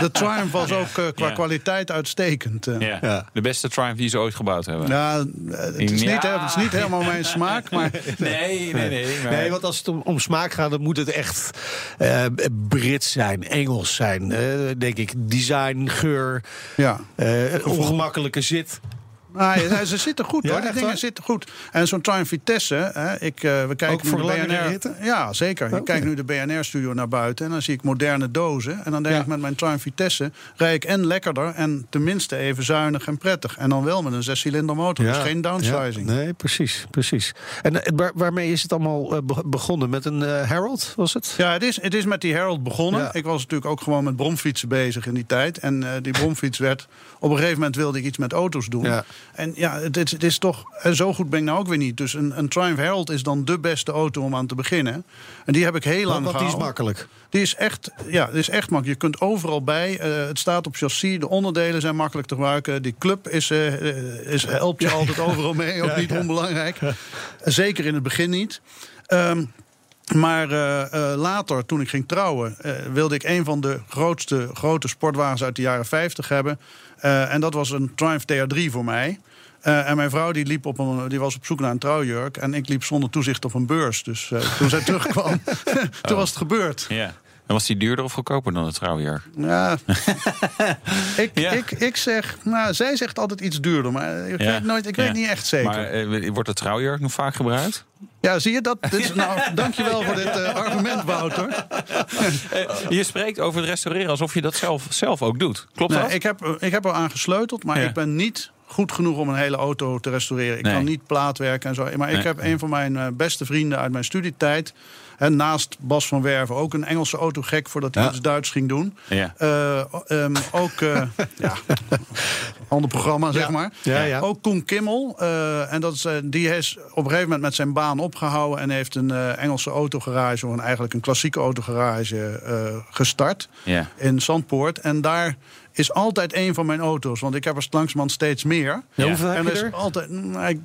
de Triumph was ook eh, qua Ja. kwaliteit uitstekend. eh. Ja. Ja. De beste Triumph die ze ooit gebouwd hebben. Ja, het, is Ja. niet, hè, het is niet helemaal mijn smaak, maar Nee, nee, nee. maar- Nee, want als het om, om smaak gaat, dan moet het echt eh, Brits zijn, Engels zijn. denk ik, design, geur, ja. eh, ongemakkelijke zit. Ja, ze zitten goed hoor, die dingen waar? zitten goed. En zo'n Triumph Vitesse, hè, ik, eh, we kijken Ook nu voor de BNR. ritten? Ja, zeker. Ik Oké. kijk nu de BNR-studio naar buiten en dan zie ik moderne dozen. En dan denk ik met mijn Triumph Vitesse, rij ik en lekkerder en tenminste even zuinig en prettig. En dan wel met een zescilinder motor, dus geen downsizing. Nee, precies, precies. En eh, waar- waarmee is het allemaal eh, be- begonnen? Met een Herald, was het? Ja, het is, het is met die Herald begonnen. Ja. Ik was natuurlijk ook gewoon met bromfietsen bezig in die tijd. En die bromfiets werd... Op een gegeven moment wilde ik iets met auto's doen. Ja. En ja, het, is- het is toch... En zo goed ben ik nou ook weer niet. Dus een, een Triumph Herald is dan de beste auto om aan te beginnen. En die heb ik heel lang Want die is makkelijk. Die is echt, ja, die is echt makkelijk. Je kunt overal bij. Eh, het staat op chassis. De onderdelen zijn makkelijk te gebruiken. Die club is, eh, eh, is, helpt je altijd overal mee. Ook niet onbelangrijk. Zeker in het begin niet. Ehm, maar eh, eh, later, toen ik ging trouwen, eh, wilde ik een van de grootste grote sportwagens uit de jaren 50 hebben. Eh, en dat was een Triumph TR3 voor mij. Eh, en mijn vrouw die liep op een, die was op zoek naar een trouwjurk. En ik liep zonder toezicht op een beurs. Dus eh, toen zij terugkwam, toen was het gebeurd. Ja. En was die duurder of goedkoper dan de trouwjurk? Ja. ik, Ja. ik, ik zeg, nou, zij zegt altijd iets duurder, maar ik Ja. weet, nooit, ik Ja. weet niet echt zeker. Maar wordt de trouwjurk nog vaak gebruikt? Ja, zie je dat? Dit is, nou, dankjewel voor dit eh, argument, Wouter. Eh, je spreekt over het restaureren alsof je dat zelf, zelf ook doet. Klopt Nee, dat? ik, heb, ik heb er aan gesleuteld, maar Ja. ik ben niet goed genoeg om een hele auto te restaureren. Ik Nee. kan niet plaatwerken en zo. Maar ik heb een van mijn eh, beste vrienden uit mijn studietijd. En naast Bas van Werven ook een Engelse autogek voordat hij Ja. iets Duits ging doen. Ja. Eh, ehm, ook, eh ja, ander programma zeg maar. Ja, ja. Ook Koen Kimmel. eh, en dat is, die is op een gegeven moment met zijn baan opgehouden. En heeft een Engelse autogarage, of een, eigenlijk een klassieke autogarage, gestart. Ja. In Zandpoort. En daar is altijd een van mijn auto's. Want ik heb er langzamerhand steeds meer. Ja, hoeveel en heb er je is er? altijd. nou, ik,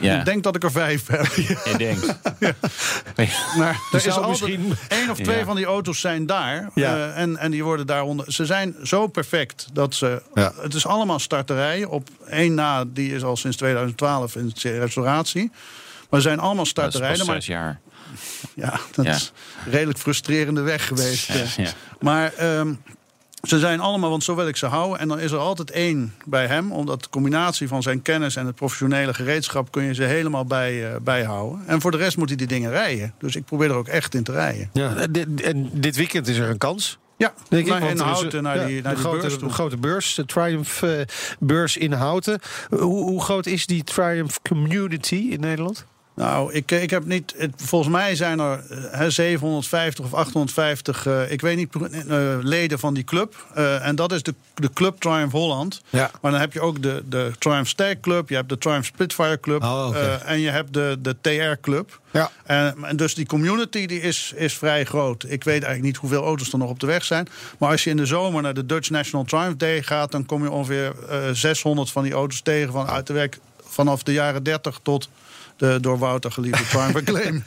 Ja. ik denk dat ik er vijf heb. Je denkt. Maar er is altijd misschien- één of twee Ja. van die auto's zijn daar. Ja. Eh, en, en die worden daaronder. Ze zijn zo perfect dat ze. Ja. Het is allemaal starterijen. Op één na, die is al sinds 2012 in restauratie. Maar ze zijn allemaal Dat is pas starterijen. Maar zes jaar. ja, dat Ja. is een redelijk frustrerende weg geweest. eh. Ja. Maar ehm, ze zijn allemaal, want zo wil ik ze houden. En dan is er altijd één bij hem. Omdat de combinatie van zijn kennis en het professionele gereedschap... kun je ze helemaal bij, eh, bijhouden. En voor de rest moet hij die dingen rijden. Dus ik probeer er ook echt in te rijden. Ja, en dit, en dit weekend is er een kans. Ja, Denk ik, naar, in Houten naar ja, die, naar de, die grote, beurs toe. grote beurs, de Triumph eh, beurs in Houten. Hoe, hoe groot is die Triumph community in Nederland? Nou, ik, ik heb niet. Het, volgens mij zijn er eh, hè, 750 of 850, eh, ik weet niet, eh, leden van die club. Eh, en dat is de, de Club Triumph Holland. Ja. Maar dan heb je ook de, de Triumph Stag Club, je hebt de Triumph Spitfire Club Oh, eh, en je hebt de, de TR Club. Ja. En, en dus die community die is, is vrij groot. Ik weet eigenlijk niet hoeveel auto's er nog op de weg zijn. Maar als je in de zomer naar de Dutch National Triumph Day gaat, dan kom je ongeveer eh 600 van die auto's tegen van uit de werk vanaf de jaren 30 tot de door Wouter geliefde Triumph Acclaim.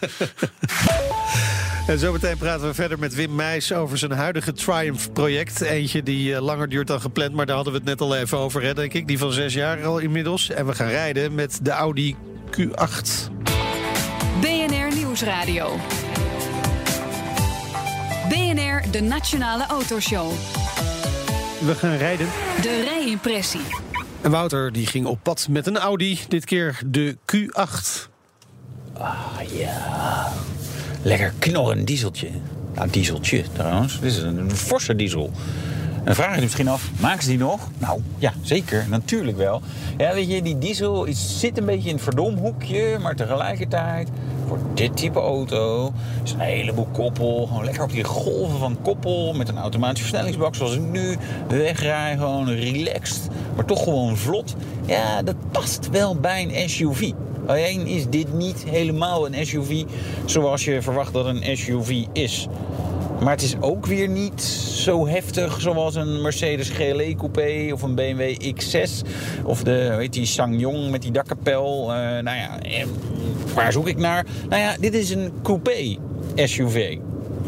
En zometeen praten we verder met Wim Meijs over zijn huidige Triumph-project. Eentje die eh, langer duurt dan gepland, maar daar hadden we het net al even over, hè, denk ik. Die van zes jaar al inmiddels. En we gaan rijden met de Audi Q8. BNR Nieuwsradio. BNR, de Nationale Autoshow. We gaan rijden. De rijimpressie. En Wouter die ging op pad met een Audi, dit keer de Q8. Ja, lekker knorren dieseltje. Nou, dieseltje trouwens. Dit is een forse diesel. Dan vraag je misschien af, maken ze die nog? Nou, ja, zeker. Natuurlijk wel. Ja, weet je, die diesel zit een beetje in het verdomhoekje. Maar tegelijkertijd, voor dit type auto... is een heleboel koppel. Gewoon lekker op die golven van koppel. Met een automatische versnellingsbak zoals ik nu. Wegrijden, gewoon relaxed. Maar toch gewoon vlot. Ja, dat past wel bij een SUV. Alleen is dit niet helemaal een SUV zoals je verwacht dat een SUV is. Maar het is ook weer niet zo heftig zoals een Mercedes GLE coupé of een BMW X6 of de weet die Sangyong met die dakkapel. Uh, nou ja, eh, waar zoek ik naar? Nou ja, dit is een coupé SUV.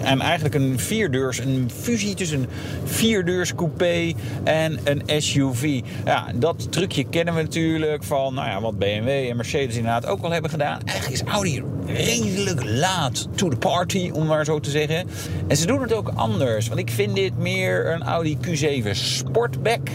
En eigenlijk een vierdeurs, een fusie tussen een vierdeurs coupé en een SUV. Ja, dat trucje kennen we natuurlijk van nou ja, wat BMW en Mercedes inderdaad ook al hebben gedaan. Eigenlijk is Audi redelijk laat to the party, om maar zo te zeggen. En ze doen het ook anders. Want ik vind dit meer een Audi Q7 Sportback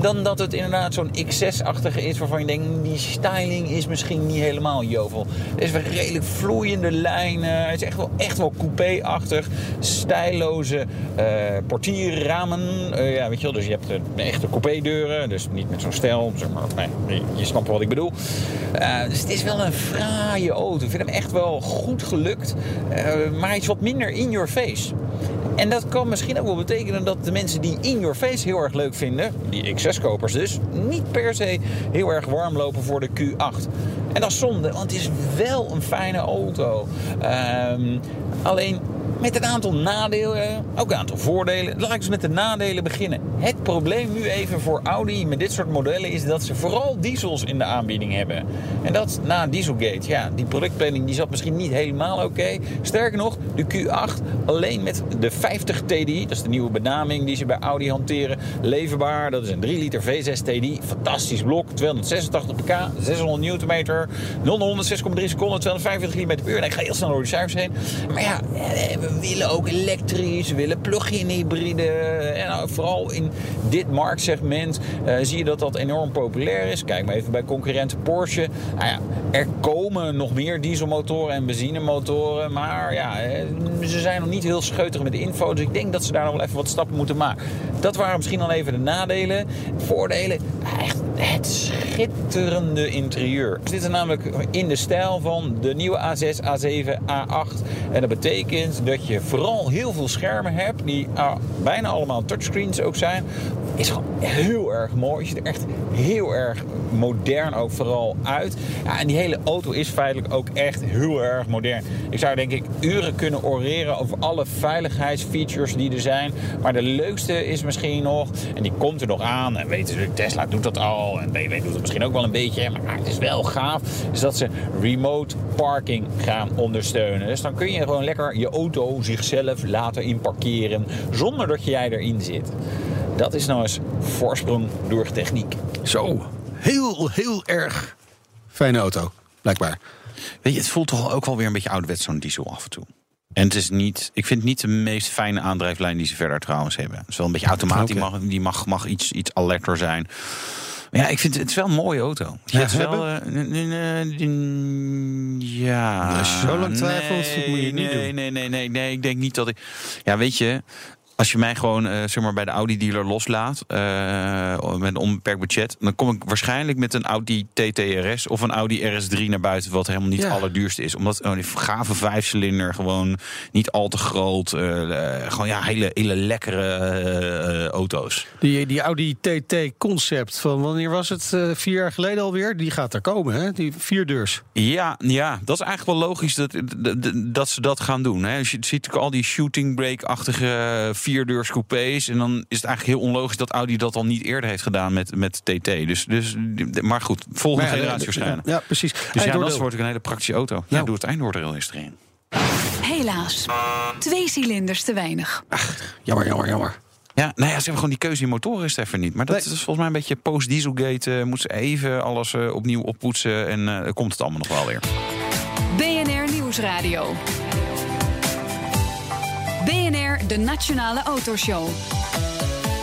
dan dat het inderdaad zo'n X6-achtige is waarvan je denkt, die styling is misschien niet helemaal jovel. Het is wel redelijk vloeiende lijnen. Het is echt wel, echt wel coupé-achtig. Stijloze uh, portierramen. Uh, ja, weet je wel, dus je hebt de echte coupé-deuren. Dus niet met zo'n stijl. Zeg maar, nee, je snapt wat ik bedoel. Dus het is wel een fraaie auto. Ik vind hem echt wel goed gelukt. maar hij is wat minder in your face. En dat kan misschien ook wel betekenen dat de mensen die in your face heel erg leuk vinden, die XS-kopers dus, niet per se heel erg warm lopen voor de Q8. En dat is zonde, want het is wel een fijne auto. Um, alleen met een aantal nadelen, ook een aantal voordelen. Laat ik dus met de nadelen beginnen. Het probleem nu even voor Audi met dit soort modellen is dat ze vooral diesels in de aanbieding hebben. En dat na Dieselgate. Ja, die productplanning die zat misschien niet helemaal oké. Sterker nog, de Q8 alleen met de 50 TDI, dat is de nieuwe benaming die ze bij Audi hanteren, leverbaar. Dat is een 3 liter V6 TDI, fantastisch blok, 286 pk, 600 Nm, 0 100 6,3 seconden, 245 km per uur. En ik ga heel snel door de cijfers heen. Maar ja, we willen ook elektrisch, we willen plug-in hybride. En nou, vooral in dit marktsegment uh, zie je dat dat enorm populair is. Kijk maar even bij concurrent Porsche. Nou ja, er komen nog meer dieselmotoren en benzinemotoren. Maar ja, eh, ze zijn nog niet heel scheutig met de info. Dus ik denk dat ze daar nog wel even wat stappen moeten maken. Dat waren misschien dan even de nadelen. Voordelen, echt het schitterende interieur. We zitten namelijk in de stijl van de nieuwe A6, A7, A8. En dat betekent dat je vooral heel veel schermen hebt, die ah, bijna allemaal touchscreens ook zijn. Is gewoon heel erg mooi. Ziet er echt heel erg modern ook vooral uit. Ja, en die hele auto is feitelijk ook echt heel erg modern. Ik zou denk ik uren kunnen oreren over alle veiligheidsfeatures die er zijn. Maar de leukste is misschien nog, en die komt er nog aan. En weten ze, Tesla doet dat al. En BMW doet het misschien ook wel een beetje. Maar het is wel gaaf. Is dat ze remote parking gaan ondersteunen. Dus dan kun je gewoon lekker je auto zichzelf laten inparkeren. Zonder dat jij erin zit. Dat is nou eens voorsprong door techniek. Zo, heel, heel erg fijne auto, blijkbaar. Weet je, het voelt toch ook wel weer een beetje ouderwets zo'n diesel af en toe. En het is niet, ik vind het niet de meest fijne aandrijflijn die ze verder trouwens hebben. Het is wel een beetje automatisch, die mag, die mag, mag iets, iets alerter zijn. Maar ja, ik vind het, wel een mooie auto. Ja, het is wel, uh, ja. Als je zo lang twijfelt, moet je niet nee, doen. Nee, nee, nee, nee, ik denk niet dat ik. Ja, weet je, als je mij gewoon uh, zeg maar bij de Audi dealer loslaat uh, met een onbeperkt budget, dan kom ik waarschijnlijk met een Audi TTRS of een Audi RS3 naar buiten, wat helemaal niet het Ja. allerduurste is, omdat oh, die gave vijfcilinder gewoon niet al te groot, eh, gewoon ja hele hele lekkere eh, auto's. Die, die Audi TT concept van wanneer was het? Eh, vier jaar geleden alweer? Die gaat er komen, hè? Die vierdeurs. Ja, ja, dat is eigenlijk wel logisch dat, dat, dat ze dat gaan doen. Hè. Dus je ziet al die shooting break-achtige vierdeurs coupés. En dan is het eigenlijk heel onlogisch dat Audi dat al niet eerder heeft gedaan met, met TT. Dus, dus, maar goed, volgende Maar ja, generatie waarschijnlijk. Ja, precies. Dus ja, dat wordt ook een hele praktische auto. Ja, doe het eindoordeel eens erin. Helaas. Twee cilinders te weinig. Jammer, jammer, jammer. Ja, nou ja, ze hebben gewoon die keuze in motoren is even niet. Maar dat Nee. is volgens mij een beetje post-dieselgate. eh, moet ze even alles eh, opnieuw oppoetsen. En eh, komt het allemaal nog wel weer. BNR Nieuwsradio. De Nationale Autoshow.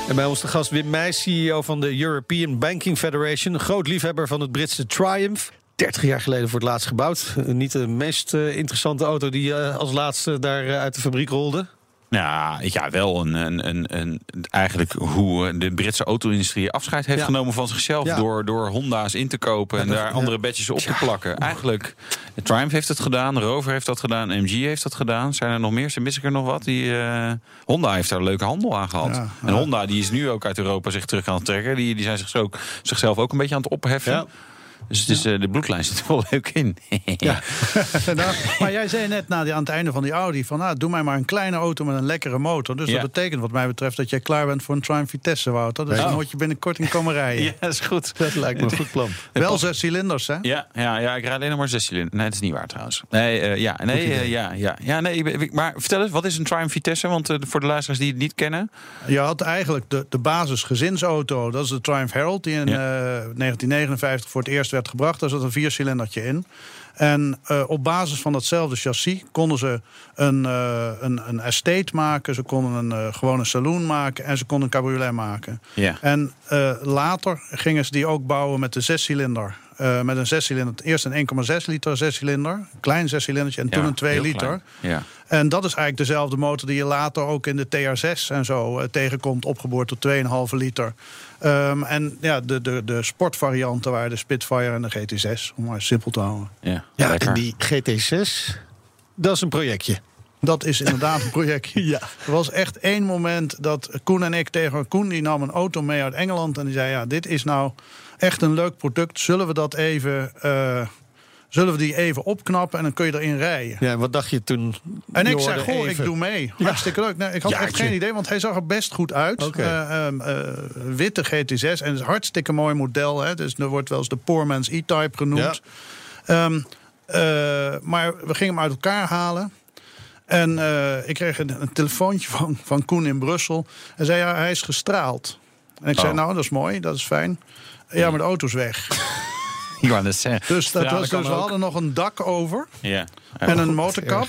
En bij ons de gast Wim Meijs, CEO van de European Banking Federation. Groot liefhebber van het Britse Triumph. 30 jaar geleden voor het laatst gebouwd. Niet de meest eh, interessante auto die eh, als laatste daar eh, uit de fabriek rolde. Ja, ja wel een, een, een, een, eigenlijk hoe eh, de Britse auto-industrie afscheid heeft Ja. genomen van zichzelf. Ja. Door, door Honda's in te kopen en Ja, daar andere badges op te plakken. Eigenlijk, Triumph heeft het gedaan, Rover heeft dat gedaan, MG heeft dat gedaan. Zijn er nog meer? Mis ik er nog wat? Die, eh, Honda heeft daar een leuke handel aan gehad. En Honda die is nu ook uit Europa zich terug aan het trekken. Die, die zijn zich ook, zichzelf ook een beetje aan het opheffen. Dus het is, eh, de bloedlijn zit er wel leuk in. Ja. Nou, maar jij zei net na die, aan het einde van die Audi... van nou, doe mij maar een kleine auto met een lekkere motor. Dus Ja. dat betekent wat mij betreft dat jij klaar bent voor een Triumph Vitesse, Wouter. Dus dan moet je binnenkort in komen rijden. Ja, dat is goed. Dat lijkt me een goed plan. Wel zes cilinders, hè? Ja, ja, ja, ik rijd alleen nog maar zes cilinder. Nee, dat is niet waar trouwens. Nee, eh, ja, nee, eh, ja, ja, ja, nee. ik Maar vertel eens, wat is een Triumph Vitesse? Want voor de luisteraars die het niet kennen. Je had eigenlijk de, de basis gezinsauto. Dat is de Triumph Herald, die in Ja. eh, 1959 voor het eerst werd gebracht. Daar zat een viercilindertje in. En eh, op basis van datzelfde chassis konden ze een, eh, een, een estate maken. Ze konden een, eh, gewoon een saloon maken. En ze konden een cabriolet maken. Ja. En later gingen ze die ook bouwen met de zescilinder. Eh met een zescilinder. Eerst een 1,6 liter zescilinder. Een klein zescilindertje. En toen een 2 heel liter. klein. Ja. En dat is eigenlijk dezelfde motor die je later ook in de TR6 en zo eh, tegenkomt, opgeboord tot 2,5 liter. Ehm, en ja, de, de, de sportvarianten waren de Spitfire en de GT6, om maar simpel te houden. Ja, Ja, lekker. en die GT6, dat is een projectje. Dat is inderdaad een projectje. Ja. Er was echt één moment dat Koen en ik tegen Koen, die nam een auto mee uit Engeland en die zei: Ja, dit is nou echt een leuk product. Zullen we dat even. eh, Zullen we die even opknappen en dan kun je erin rijden? Ja, en wat dacht je toen? En ik zei, goh, even- ik doe mee. Ja. Hartstikke leuk. Nee, ik had echt geen idee, want hij zag er best goed uit. Eh, ehm, eh, witte GT6 en het is een hartstikke mooi model. Hè. Dus er wordt wel eens de Poor Man's E-Type genoemd. Ehm, eh, maar we gingen hem uit elkaar halen. En ik kreeg een, een telefoontje van, van Koen in Brussel. Hij zei, ja, hij is gestraald. En ik zei, Oh. nou, dat is mooi, dat is fijn. Ja, maar de auto is weg. Ik wou net zeggen. Dus, dat was, dus we hadden nog een dak over Ja. en een motorkap.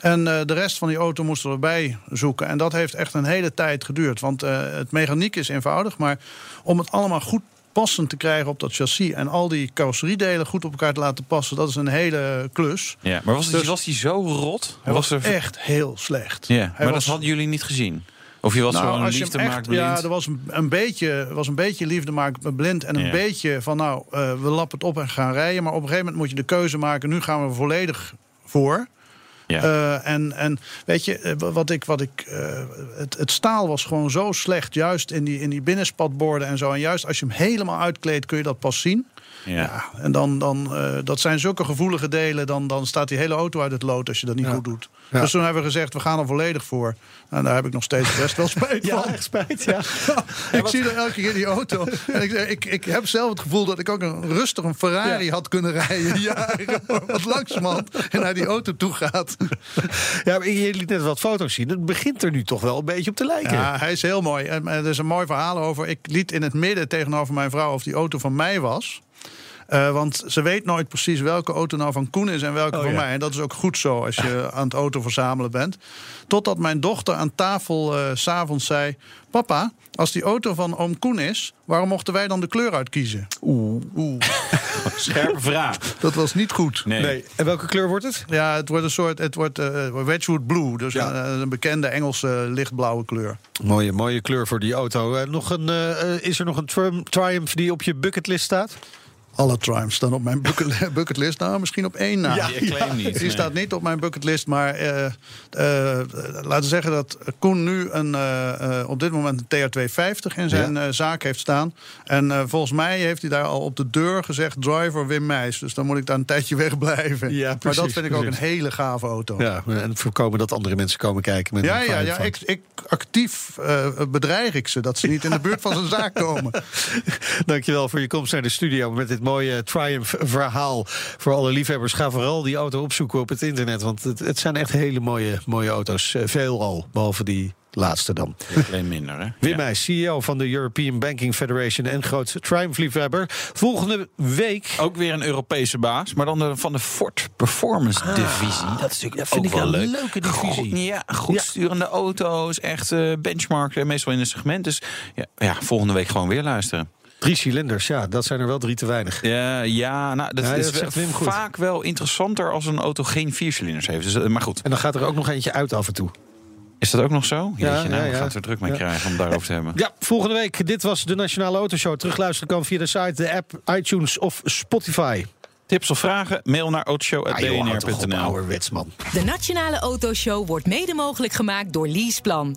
En eh, de rest van die auto moesten we erbij zoeken. En dat heeft echt een hele tijd geduurd. Want eh, het mechaniek is eenvoudig. Maar om het allemaal goed passend te krijgen op dat chassis... en al die carrosseriedelen goed op elkaar te laten passen... dat is een hele klus. Ja, maar was, het, Dus- was die zo rot? Hij was, er... echt heel slecht. Ja, Hij maar dat was- hadden jullie niet gezien? Of je was nou, gewoon liefde echt- maakt blind? Ja, er was een, een, beetje, was een beetje liefde maken blind. En een Ja. beetje van, nou, eh, we lappen het op en gaan rijden. Maar op een gegeven moment moet je de keuze maken. Nu gaan we volledig voor. Ja. Eh, en, en weet je, eh, wat ik, wat ik, het, het staal was gewoon zo slecht, juist in die, in die binnenspatborden en zo. En juist als je hem helemaal uitkleedt, kun je dat pas zien. Ja. Ja, en dan, dan, eh, dat zijn zulke gevoelige delen, dan, dan staat die hele auto uit het lood als je dat niet goed doet. Ja. Dus toen hebben we gezegd, we gaan er volledig voor. Nou, daar heb ik nog steeds best wel spijt van. Ja, echt spijt, ja. ik zie er elke keer die auto. En ik, ik, ik heb zelf het gevoel dat ik ook een rustig een Ferrari had kunnen rijden. Jaren, wat langzamerhand en naar die auto toe gaat. Ja, maar je liet net wat foto's zien. Het begint er nu toch wel een beetje op te lijken. Ja, hij is heel mooi. En er is een mooi verhaal over. Ik liet in het midden tegenover mijn vrouw of die auto van mij was. Eh, want ze weet nooit precies welke auto nou van Koen is en welke Oh, van ja. mij. En dat is ook goed zo als je aan het auto verzamelen bent. Totdat mijn dochter aan tafel eh, s s'avonds zei... Papa, als die auto van oom Koen is... waarom mochten wij dan de kleur uitkiezen? Oeh. Oeh. Scherpe vraag. Dat was niet goed. Nee. Nee. En welke kleur wordt het? Ja, het wordt een soort het wordt, eh, Wedgwood Blue. Dus Ja. een, een bekende Engelse lichtblauwe kleur. Mooie, mooie kleur voor die auto. Nog een, is er nog een Tri- Triumph die op je bucketlist staat? Alle Triumphs staan op mijn bucket- bucketlist. Nou, misschien op één na. Ja, Je claim niet. Die nee. staat niet op mijn bucketlist, maar eh, eh, laten we zeggen dat Koen nu een, eh, op dit moment een TR250 in zijn zaak heeft staan. En volgens mij heeft hij daar al op de deur gezegd: driver Wim Meijs. Dus dan moet ik daar een tijdje wegblijven. Ja, maar dat vind ik ook een hele gave auto. Ja, en voorkomen dat andere mensen komen kijken. Met Ja, ja, ja. Ik, ik actief bedreig ik ze dat ze niet in de buurt van zijn zaak komen. Dankjewel voor je komst naar de studio met dit mooie Triumph-verhaal. Voor alle liefhebbers, ga vooral die auto opzoeken op het internet. Want het, het zijn echt hele mooie, mooie auto's. Eh, Veel al, behalve die laatste dan. Alleen minder, hè? Wim Ja. CEO van de European Banking Federation en groot Triumph-liefhebber. Volgende week... Ook weer een Europese baas, maar dan de, van de Ford Performance Divisie. Dat is dat vind ook ik wel een leuk. leuke divisie. Goed, ja, goed Ja. sturende auto's, echt eh benchmark, meestal in een segment. Dus ja, ja, volgende week gewoon weer luisteren. Drie cilinders, ja, dat zijn er wel drie te weinig. Ja, ja, nou, dat Ja, is dat zegt Wim goed. vaak wel interessanter als een auto geen viercilinders heeft. Dus, eh, maar goed, En dan gaat er ook nog eentje uit af en toe. is dat ook nog zo? Ja, nou, ja, het er druk mee Ja. krijgen om daarover te hebben. Ja, volgende week. Dit was de Nationale Autoshow. Terugluisteren kan via de site, de app, iTunes of Spotify. Tips of vragen? Mail naar Ah, autoshow.bnr.nl. man. De Nationale Autoshow wordt mede mogelijk gemaakt door Leaseplan.